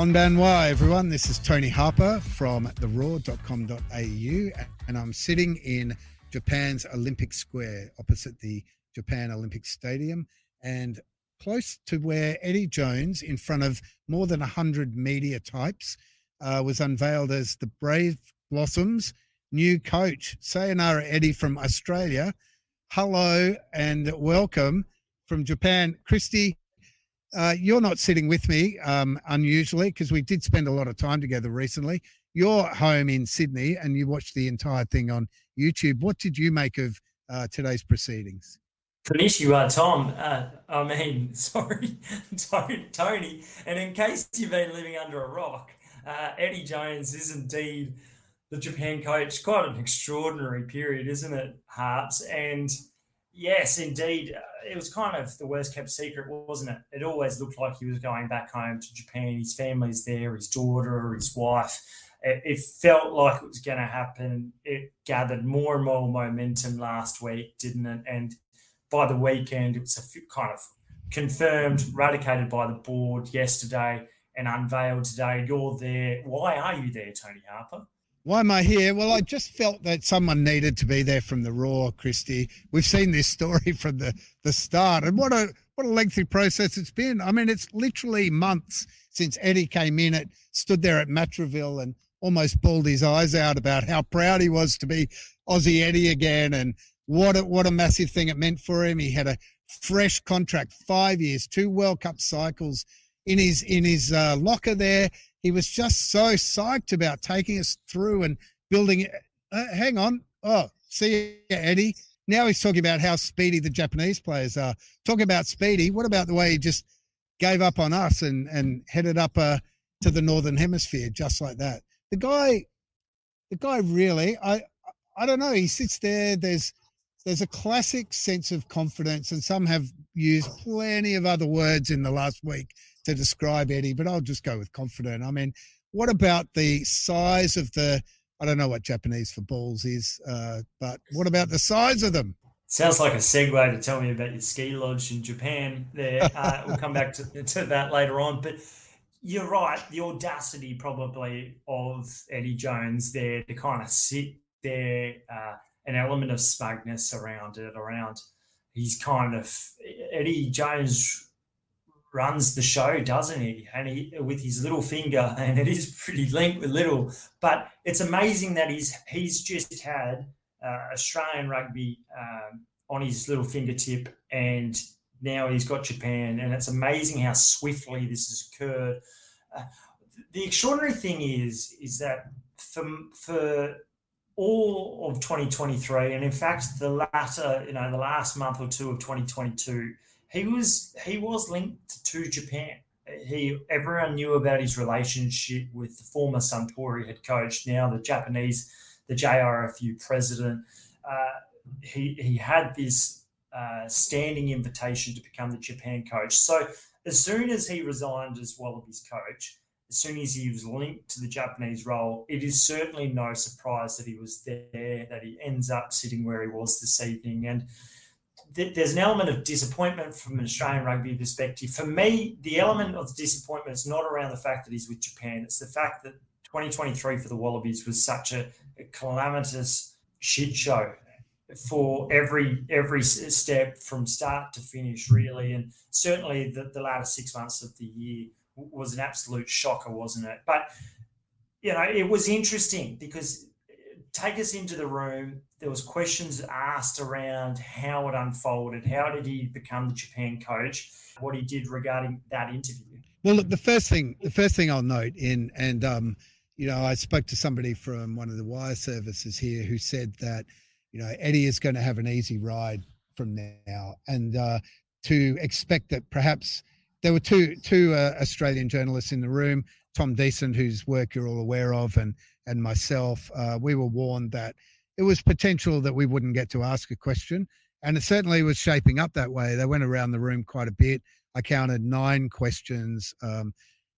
Konbanwa, everyone. This is Tony Harper from theroar.com.au, and I'm sitting in Japan's Olympic Square opposite the Japan Olympic Stadium and close to where Eddie Jones, in front of more than 100 media types, uh, was unveiled as the Brave Blossoms new coach. Sayonara Eddie from Australia. Hello and welcome from Japan. Christy, uh, you're not sitting with me um, unusually because we did spend a lot of time together recently. You're home in Sydney and you watched the entire thing on YouTube. What did you make of uh, today's proceedings? Konnichiwa, Tom. Uh, I mean, sorry, Tony. And in case you've been living under a rock, uh, Eddie Jones is indeed the Japan coach. Quite an extraordinary period, isn't it, Harps? And yes, indeed, uh, it was kind of the worst kept secret, wasn't it? It always looked like he was going back home to Japan. His family's there, his daughter, his wife. It, it felt like it was going to happen. It gathered more and more momentum last week, didn't it? And by the weekend, it was a kind of confirmed, ratified by the board yesterday and unveiled today. You're there. Why are you there, Tony Harper? Why am I here? Well, I just felt that someone needed to be there from the Roar, Christy. We've seen this story from the, the start, and what a what a lengthy process it's been. I mean, it's literally months since Eddie came in. It stood there at Matraville and almost bawled his eyes out about how proud he was to be Aussie Eddie again, and what a, what a massive thing it meant for him. He had a fresh contract, five years, two World Cup cycles in his in his uh, locker there he was just so psyched about taking us through and building. Uh, hang on. Oh, see you, Eddie. Now he's talking about how speedy the Japanese players are. Talking about speedy, what about the way he just gave up on us and, and headed up uh, to the Northern Hemisphere just like that? The guy, the guy really, I, I don't know. He sits there. There's, there's a classic sense of confidence, and some have used plenty of other words in the last week to describe Eddie, but I'll just go with confident. I mean, what about the size of the? I don't know what Japanese for balls is, uh, but what about the size of them? Sounds like a segue to tell me about your ski lodge in Japan. There, uh, we'll come back to, to that later on. But you're right, the audacity probably of Eddie Jones there to kind of sit there, uh, an element of smugness around it, around he's kind of Eddie Jones runs the show, doesn't he? And he with his little finger, and it is pretty linked with little. But it's amazing that he's he's just had uh, Australian rugby um, on his little fingertip, and now he's got Japan, and it's amazing how swiftly this has occurred. Uh, the extraordinary thing is is that for for all of 2023, and in fact the latter, you know, the last month or two of 2022 he was he was linked to Japan. He everyone knew about his relationship with the former Suntory head coach, now the Japanese, the JRFU president. Uh, he he had this uh, standing invitation to become the Japan coach. So as soon as he resigned as Wallabies coach, as soon as he was linked to the Japanese role, it is certainly no surprise that he was there, that he ends up sitting where he was this evening. And there's an element of disappointment from an Australian rugby perspective. For me, the element of disappointment is not around the fact that he's with Japan. It's the fact that 2023 for the Wallabies was such a, a calamitous shit show for every every step from start to finish, really. And certainly the, the latter six months of the year was an absolute shocker, wasn't it? But you know, it was interesting because take us into the room. There was questions asked around how it unfolded. How did he become the Japan coach? What he did regarding that interview. Well, look, the first thing, the first thing I'll note in, and um, you know, I spoke to somebody from one of the wire services here who said that, you know, Eddie is going to have an easy ride from now, and uh, to expect that perhaps there were two two uh, Australian journalists in the room, Tom Decent, whose work you're all aware of, and and myself, uh, we were warned that it was potential that we wouldn't get to ask a question. And it certainly was shaping up that way. They went around the room quite a bit. I counted nine questions, um,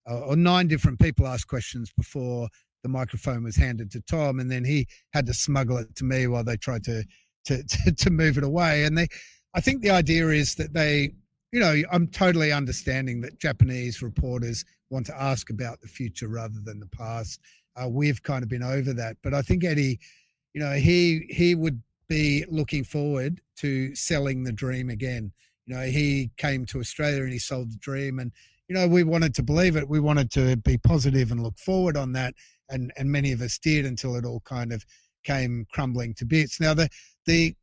or nine different people asked questions before the microphone was handed to Tom, and then he had to smuggle it to me while they tried to to to, to move it away. And they, I think the idea is that they you know, I'm totally understanding that Japanese reporters want to ask about the future rather than the past. Uh, we've kind of been over that, but I think Eddie, you know, he he would be looking forward to selling the dream again. You know, he came to Australia and he sold the dream, and you know, we wanted to believe it. We wanted to be positive and look forward on that, and and many of us did until it all kind of came crumbling to bits. Now the the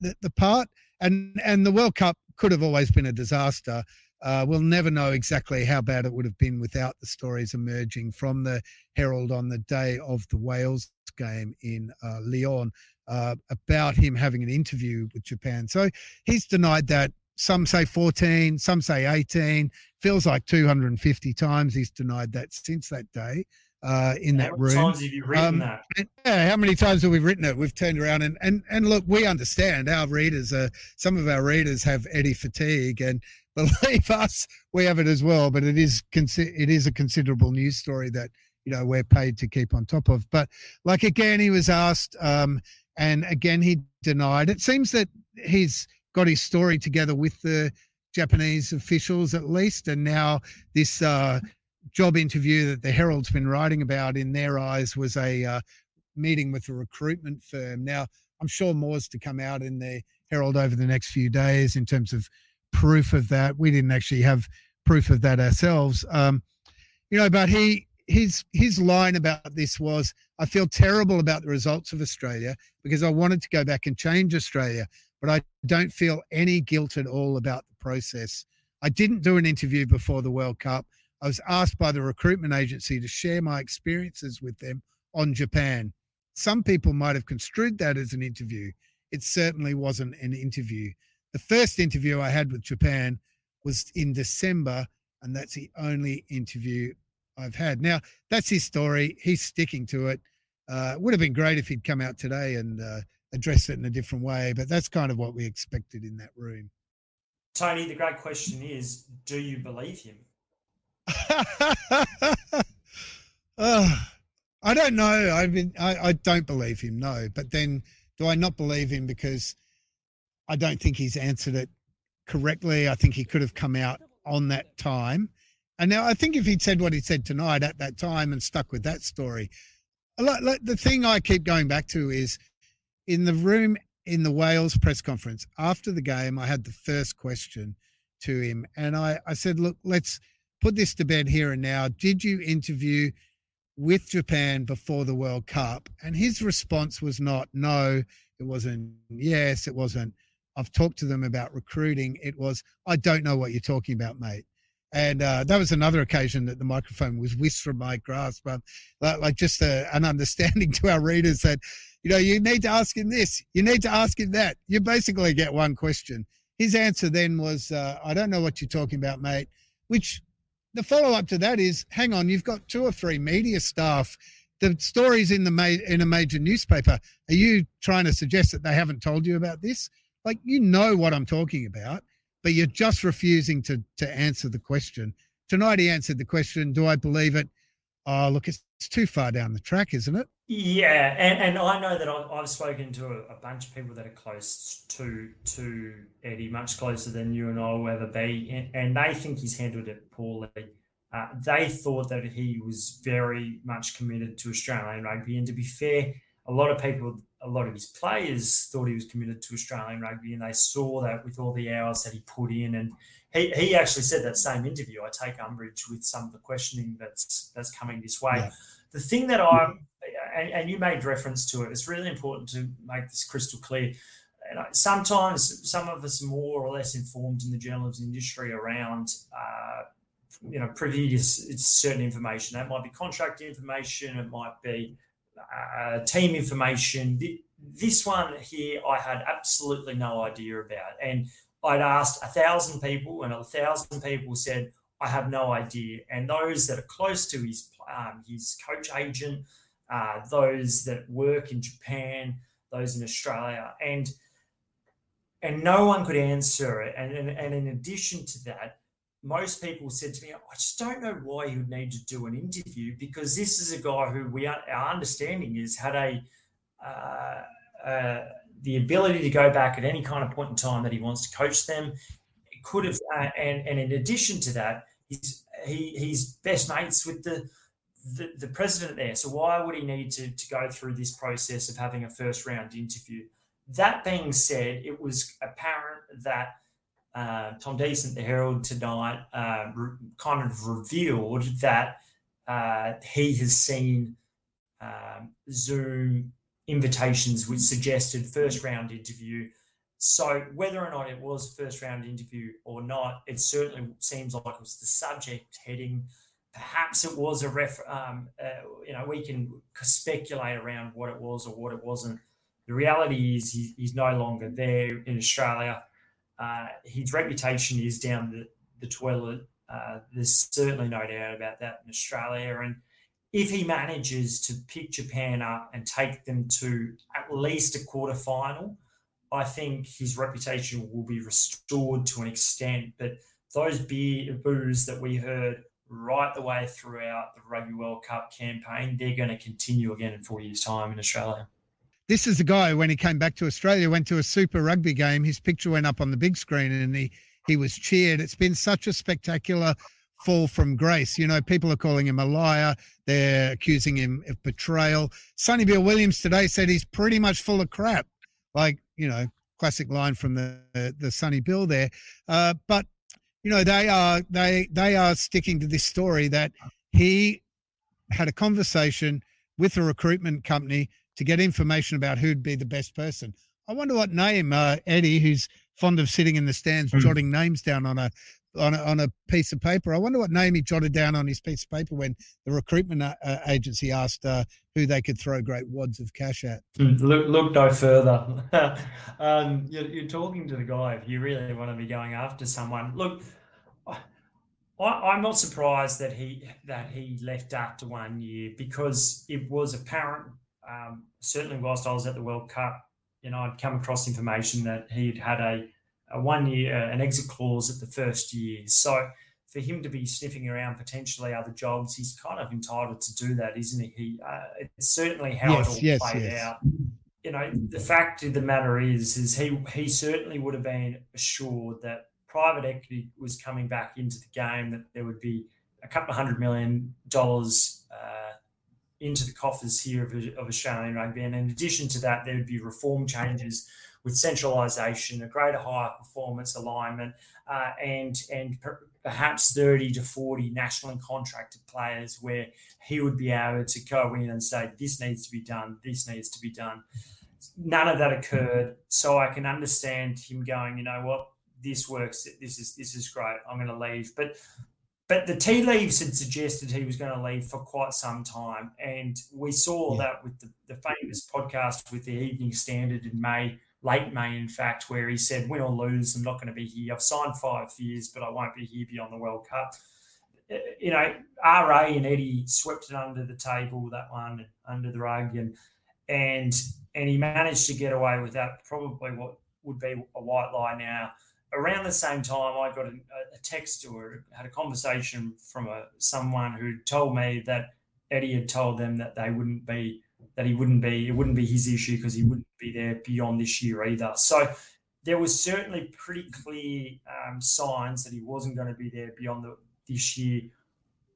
the, the part and and the World Cup could have always been a disaster. Uh, we'll never know exactly how bad it would have been without the stories emerging from the Herald on the day of the Wales game in uh, Lyon uh, about him having an interview with Japan. So he's denied that. Some say 14, some say 18. Feels like 250 times he's denied that since that day uh, in that room. How many times have you written um, that? Yeah, how many times have we written it? We've turned around and, and and look, we understand our readers. Uh, some of our readers have Eddie fatigue, and believe us, we have it as well. But it is it is a considerable news story that you know we're paid to keep on top of. But like again, he was asked, um, and again he denied. It seems that he's got his story together with the Japanese officials at least, and now this uh, job interview that the Herald's been writing about in their eyes was a uh, meeting with a recruitment firm. Now, I'm sure more's to come out in the Herald over the next few days in terms of proof of that. We didn't actually have proof of that ourselves. Um, you know, but he his his line about this was I feel terrible about the results of Australia because I wanted to go back and change Australia, but I don't feel any guilt at all about the process. I didn't do an interview before the World Cup. I was asked by the recruitment agency to share my experiences with them on Japan. Some people might have construed that as an interview. It certainly wasn't an interview. The first interview I had with Japan was in December, and that's the only interview I've had. Now, that's his story. He's sticking to it. Uh, it would have been great if he'd come out today and uh, addressed it in a different way, but that's kind of what we expected in that room. Tony, the great question is do you believe him? Uh, I don't know. I mean, I, I don't believe him. No, but then do I not believe him because I don't think he's answered it correctly? I think he could have come out on that time. And now I think if he'd said what he said tonight at that time and stuck with that story, the thing I keep going back to is in the room in the Wales press conference after the game, I had the first question to him, and I, I said, "Look, let's put this to bed here and now. Did you interview with Japan before the World Cup? And his response was not no, it wasn't yes, it wasn't I've talked to them about recruiting. It was I don't know what you're talking about, mate. And uh, that was another occasion that the microphone was whisked from my grasp. But like, like, just a, an understanding to our readers that, you know, you need to ask him this, you need to ask him that. You basically get one question. His answer then was, uh, I don't know what you're talking about, mate, which the follow up to that is hang on, you've got two or three media staff. The stories in the ma- in a major newspaper. Are you trying to suggest that they haven't told you about this? Like you know what I'm talking about, but you're just refusing to to answer the question. Tonight he answered the question. Do I believe it? Oh, look, it's, it's too far down the track, isn't it? Yeah, and, and I know that I've spoken to a, a, bunch of people that are close to to Eddie, much closer than you and I will ever be, and, and they think he's handled it poorly. Uh, they thought that he was very much committed to Australian rugby, and to be fair, a lot of people, a lot of his players thought he was committed to Australian rugby, and they saw that with all the hours that he put in. And he, he actually said that same interview. I take umbrage with some of the questioning that's that's coming this way. Yeah. The thing that I'm and, and, you made reference to it. It's really important to make this crystal clear. And sometimes some of us are more or less informed in the journalism industry around, uh, you know, privy to certain information. That might be contract information. It might be uh, team information. This one here, I had absolutely no idea about, and I'd asked a thousand people, and a thousand people said, "I have no idea." And those that are close to his um, his coach agent, uh, those that work in Japan, those in Australia, and and no one could answer it. And, and, and in addition to that, most people said to me, I just don't know why you would need to do an interview because this is a guy who we are, our understanding is had a uh, uh, the ability to go back at any kind of point in time that he wants to coach them, It could have, uh, and and in addition to that, he's he he's best mates with the, the the president there. So why would he need to to go through this process of having a first round interview? That being said, it was apparent that uh, Tom Decent, the Herald tonight, uh, re- kind of revealed that uh, he has seen um, Zoom invitations which suggested first round interview. So whether or not it was first round interview or not, it certainly seems like it was the subject heading. Perhaps it was a ref. Um, uh, you know, we can speculate around what it was or what it wasn't. The reality is he, he's no longer there in Australia. Uh, his reputation is down the, the toilet. Uh, there's certainly no doubt about that in Australia. And if he manages to pick Japan up and take them to at least a quarter final, I think his reputation will be restored to an extent. But those beer boos that we heard right the way throughout the Rugby World Cup campaign, they're going to continue again in four years' time in Australia. This is the guy when he came back to Australia, went to a Super Rugby game. His picture went up on the big screen, and he he was cheered. It's been such a spectacular fall from grace. You know, people are calling him a liar. They're accusing him of betrayal. Sonny Bill Williams today said he's pretty much full of crap. Like, you know, classic line from the the Sonny Bill there. Uh, but you know, they are they they are sticking to this story that he had a conversation with a recruitment company to get information about who'd be the best person. I wonder what name uh, Eddie, who's fond of sitting in the stands mm. jotting names down on a on a, on a piece of paper. I wonder what name he jotted down on his piece of paper when the recruitment uh, uh agency asked uh, who they could throw great wads of cash at. Hmm, look, look no further. um, you're, you're, talking to the guy if you really want to be going after someone. Look, I, am not surprised that he that he left after one year because it was apparent. Um, certainly, whilst I was at the World Cup, you know, I'd come across information that he'd had a a one year, uh, an exit clause at the first year. So for him to be sniffing around potentially other jobs, he's kind of entitled to do that, isn't he? he uh, it's certainly how yes, it all yes, played yes. out. You know, the fact of the matter is, is he he certainly would have been assured that private equity was coming back into the game, that there would be a couple of hundred million dollars uh, into the coffers here of, of Australian rugby, and in addition to that, there would be reform changes with centralisation, a greater higher performance alignment, uh, and and per, perhaps 30 to 40 nationally contracted players where he would be able to go in and say, this needs to be done, this needs to be done. None of that occurred. So I can understand him going, you know what, this works, this is this is great, I'm going to leave. But but the tea leaves had suggested he was going to leave for quite some time. And we saw yeah. that with the, the famous podcast with the Evening Standard in May late May, in fact, where he said, win or lose, I'm not going to be here. I've signed five years, but I won't be here beyond the World Cup. Uh, you know, RA and Eddie swept it under the table, that one under the rug, and and and he managed to get away with that. Probably what would be a white lie now. Around the same time, I got a, a text or had a conversation from a someone who told me that Eddie had told them that they wouldn't be that he wouldn't be, it wouldn't be his issue because he wouldn't be there beyond this year either. So there was certainly pretty clear um, signs that he wasn't going to be there beyond the, this year.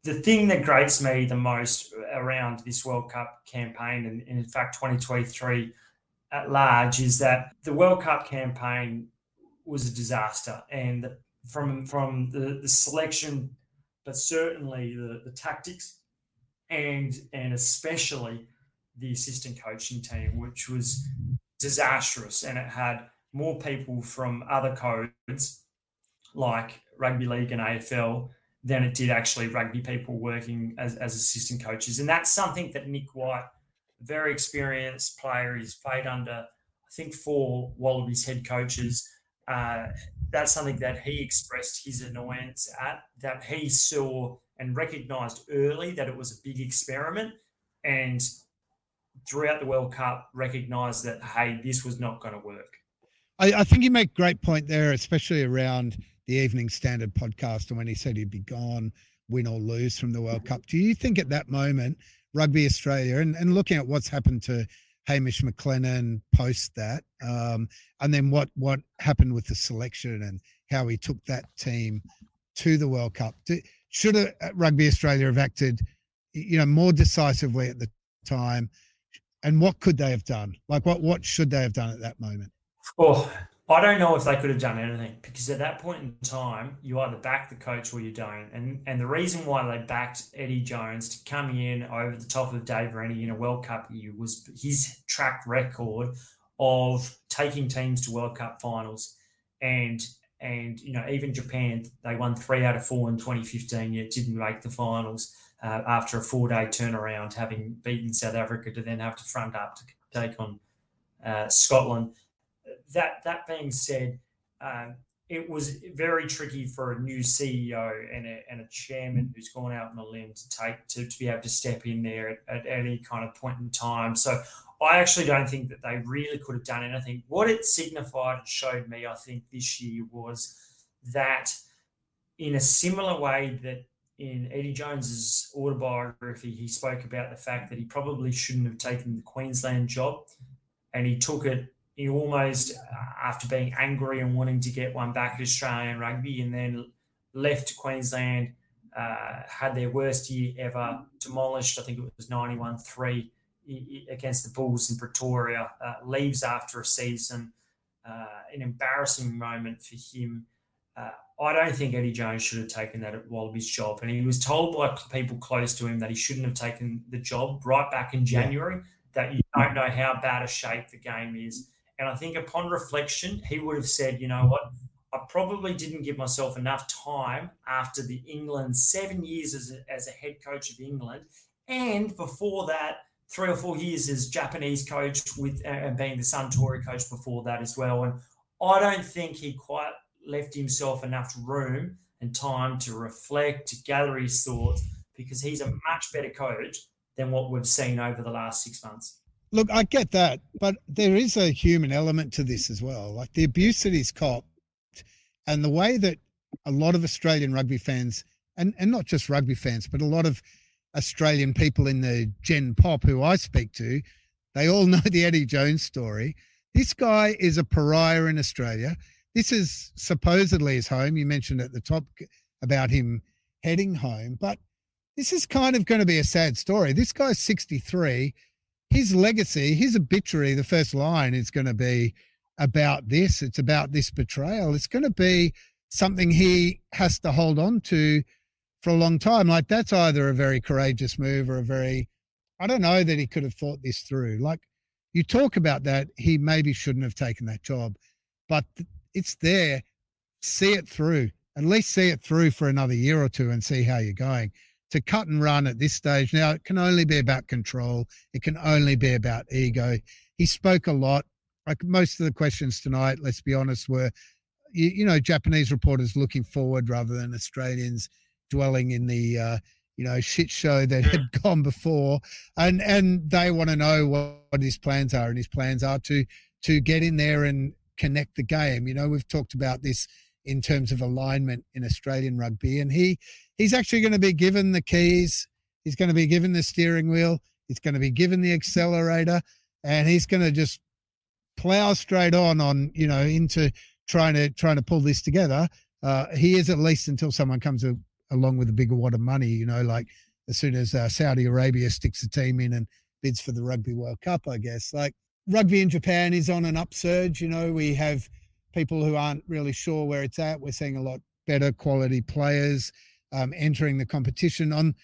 The thing that grates me the most around this World Cup campaign, and, and in fact 2023 at large, is that the World Cup campaign was a disaster, and from from the, the selection, but certainly the, the tactics, and and especially the assistant coaching team, which was disastrous. And it had more people from other codes like rugby league and AFL than it did actually rugby people working as, as assistant coaches. And that's something that Nick White, very experienced player, he's played under, I think, four Wallabies head coaches. Uh, that's something that he expressed his annoyance at, that he saw and recognized early that it was a big experiment. And throughout the World Cup recognised that hey, this was not going to work. I, I, think you make great point there, especially around the Evening Standard podcast and when he said he'd be gone, win or lose from the World Cup. Do you think at that moment, Rugby Australia and, and looking at what's happened to Hamish McLennan post that, um, and then what what happened with the selection and how he took that team to the World Cup. Should Rugby Australia have acted, you know, more decisively at the time? And what could they have done? Like, what what should they have done at that moment? Oh, I don't know if they could have done anything because at that point in time, you either back the coach or you don't. And and the reason why they backed Eddie Jones to come in over the top of Dave Rennie in a World Cup year was his track record of taking teams to World Cup finals. And and you know even Japan, they won three out of four in 2015, yet didn't make the finals uh, after a four day turnaround, having beaten South Africa to then have to front up to take on uh, Scotland that that being said, um, it was very tricky for a new CEO and a, and a chairman who's gone out on a limb to take to, to be able to step in there at, at any kind of point in time. So I actually don't think that they really could have done anything. What it signified and showed me, I think, this year was that in a similar way that in Eddie Jones's autobiography, he spoke about the fact that he probably shouldn't have taken the Queensland job and he took it he almost, after being angry and wanting to get one back at Australian rugby, and then left Queensland, uh, had their worst year ever, demolished, I think it was 91 3 against the Bulls in Pretoria, uh, leaves after a season. Uh, an embarrassing moment for him. Uh, I don't think Eddie Jones should have taken that Wallabies job. And he was told by people close to him that he shouldn't have taken the job right back in January, yeah. that you don't know how bad a shape the game is. And I think upon reflection, he would have said, you know what? I probably didn't give myself enough time after the England seven years as a, as a head coach of England. And before that, three or four years as Japanese coach with and being the Suntory coach before that as well. And I don't think he quite left himself enough room and time to reflect, to gather his thoughts, because he's a much better coach than what we've seen over the last six months. Look, I get that, but there is a human element to this as well. Like the abuse that he's copped and the way that a lot of Australian rugby fans, and, and not just rugby fans, but a lot of Australian people in the Gen Pop who I speak to, they all know the Eddie Jones story. This guy is a pariah in Australia. This is supposedly his home. You mentioned at the top about him heading home, but this is kind of going to be a sad story. This guy's 63 his legacy, his obituary, the first line is going to be about this. It's about this betrayal. It's going to be something he has to hold on to for a long time. Like that's either a very courageous move or a very, I don't know that he could have thought this through. Like you talk about that, he maybe shouldn't have taken that job, but it's there. See it through. At least see it through for another year or two and see how you're going to cut and run at this stage. Now it can only be about control. It can only be about ego. He spoke a lot. Like most of the questions tonight let's be honest were you, you know japanese reporters looking forward rather than australians dwelling in the uh, you know shit show that had gone before. And and they want to know what, what his plans are and his plans are to to get in there and connect the game. You know we've talked about this in terms of alignment in australian rugby and he he's actually going to be given the keys. He's going to be given the steering wheel. He's going to be given the accelerator, and he's going to just plow straight on on you know into trying to trying to pull this together. Uh, he is at least until someone comes a, along with a bigger wad of money. You know, like as soon as uh, Saudi Arabia sticks a team in and bids for the Rugby World Cup, I guess. Like rugby in Japan is on an upsurge. You know, we have people who aren't really sure where it's at. We're seeing a lot better quality players um, entering the competition. On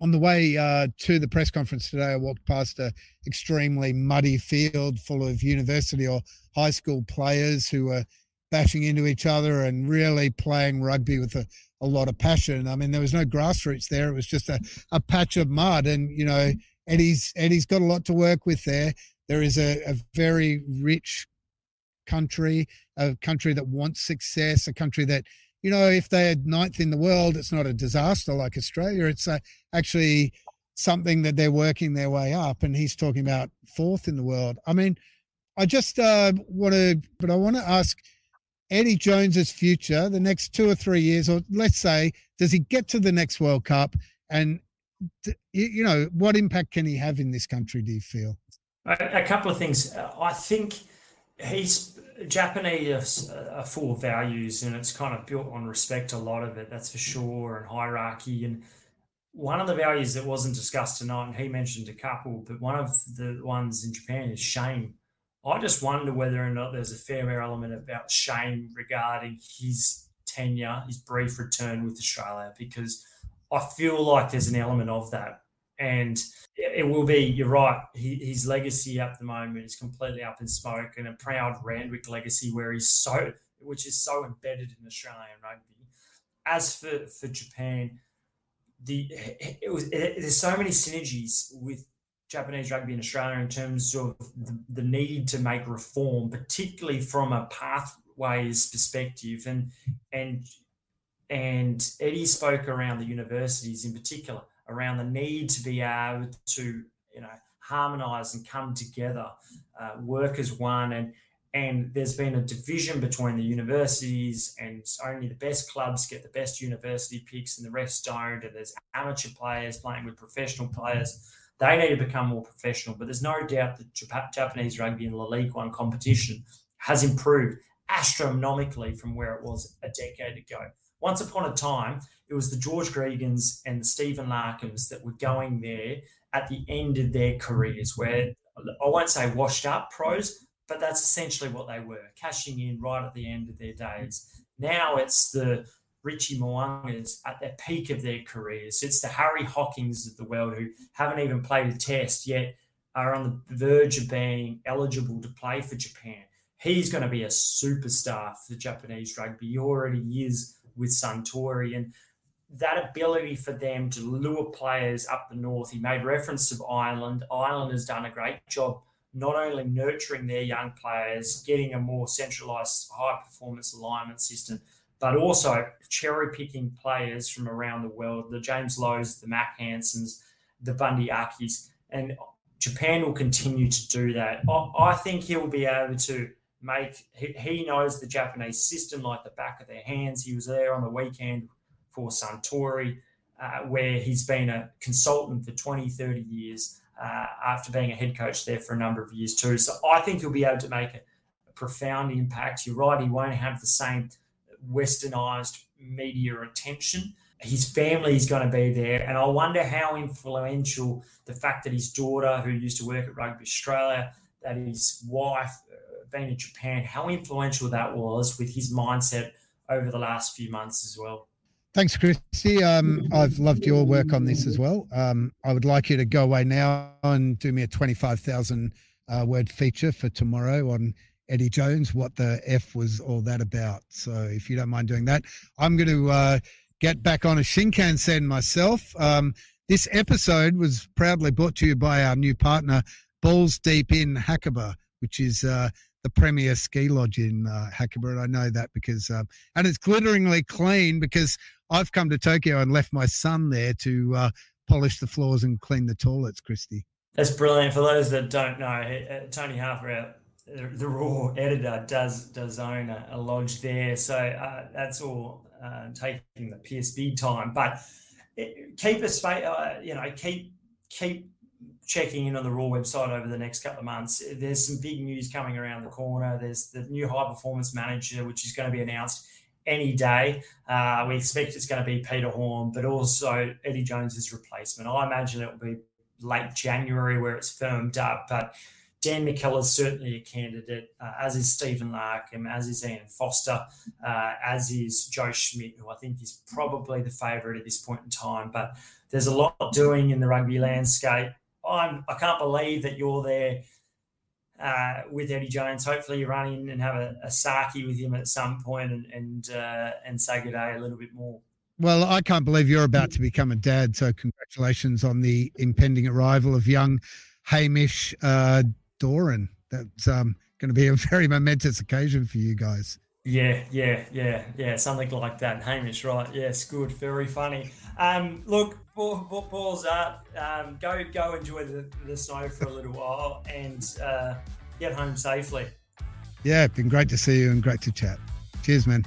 on the way uh, to the press conference today, I walked past a extremely muddy field full of university or high school players who were bashing into each other and really playing rugby with a, a lot of passion. I mean, there was no grassroots there; it was just a, a patch of mud. And you know, Eddie's Eddie's got a lot to work with there. There is a, a very rich country, a country that wants success, a country that you know, if they're ninth in the world, it's not a disaster like Australia. It's uh, actually something that they're working their way up. And he's talking about fourth in the world. I mean, I just uh, want to, but I want to ask Eddie Jones's future, the next two or three years, or let's say, does he get to the next World Cup? And, you know, what impact can he have in this country, do you feel? A, a couple of things. I think he's Japanese uh, are full of values, and it's kind of built on respect. A lot of it, that's for sure, and hierarchy. And one of the values that wasn't discussed tonight, and he mentioned a couple, but one of the ones in Japan is shame. I just wonder whether or not there's a fair element about shame regarding his tenure, his brief return with Australia, because I feel like there's an element of that. And it will be, you're right, his legacy at the moment is completely up in smoke and a proud Randwick legacy where he's so, which is so embedded in Australian rugby. As for, for Japan, the it was it, there's so many synergies with Japanese rugby in Australia in terms of the, the, need to make reform, particularly from a pathways perspective. And and and Eddie spoke around the universities in particular, around the need to be able to, you know, harmonize and come together, uh, work as one. And and there's been a division between the universities and only the best clubs get the best university picks and the rest don't. And there's amateur players playing with professional players. They need to become more professional. But there's no doubt that japanese rugby in the league one competition has improved astronomically from where it was a decade ago once upon a time it was the george gregans and the stephen Larkhams that were going there at the end of their careers where i won't say washed up pros but that's essentially what they were, cashing in right at the end of their days. Now it's the Richie Mo'ungas at the peak of their careers. It's the Harry Hockings of the world who haven't even played a test yet are on the verge of being eligible to play for Japan. He's going to be a superstar for Japanese rugby. He already is with Suntory. And that ability for them to lure players up the north, he made reference to Ireland. Ireland has done a great job not only nurturing their young players, getting a more centralized high performance alignment system, but also cherry picking players from around the world the James Lowe's, the Mack Hansens, the Bundee Akis. And Japan will continue to do that. I think he'll be able to make, he knows the Japanese system like the back of their hands. He was there on the weekend for Suntory, uh, where he's been a consultant for 20, 30 years uh, after being a head coach there for a number of years too. So I think he'll be able to make a, a profound impact. You're right; he won't have the same westernized media attention. His family is going to be there, and I wonder how influential the fact that his daughter, who used to work at Rugby Australia, that his wife, been in Japan, how influential that was with his mindset over the last few months as well. Thanks, Christy. Um, I've loved your work on this as well. Um, I would like you to go away now and do me a 25,000 uh, word feature for tomorrow on Eddie Jones, what the F was all that about. So if you don't mind doing that, I'm going to uh, get back on a Shinkansen myself. Um, this episode was proudly brought to you by our new partner, Balls Deep in Hakuba, which is uh, the premier ski lodge in uh, Hakuba. And I know that because, um, and it's glitteringly clean because I've come to Tokyo and left my son there to uh, polish the floors and clean the toilets, Christy. That's brilliant. For those that don't know, uh, Tony Harper, the Roar editor, does does own a, a lodge there, so uh, that's all uh, taking the PSB time. But keep a space, uh, you know, keep keep checking in on the Roar website over the next couple of months. There's some big news coming around the corner. There's the new high performance manager, which is going to be announced any day. Uh, we expect it's going to be Peter Horne, but also Eddie Jones's replacement. I imagine it will be late January where it's firmed up, but Dan McKellar is certainly a candidate, uh, as is Stephen Larkham, as is Ian Foster, uh, as is Joe Schmidt, who I think is probably the favourite at this point in time. But there's a lot doing in the rugby landscape. I'm, I can't believe that you're there uh, with Eddie Jones. Hopefully, you run in and have a, a sake with him at some point and and uh, and say good day a little bit more. Well, I can't believe you're about to become a dad. So, congratulations on the impending arrival of young Hamish uh, Doran. That's um, going to be a very momentous occasion for you guys. Yeah, yeah, yeah, yeah, something like that. Hamish, right? Yes, good, very funny. Um, look, balls up. Um, go, go, enjoy the, the snow for a little while, and uh, get home safely. Yeah, been great to see you and great to chat. Cheers, man.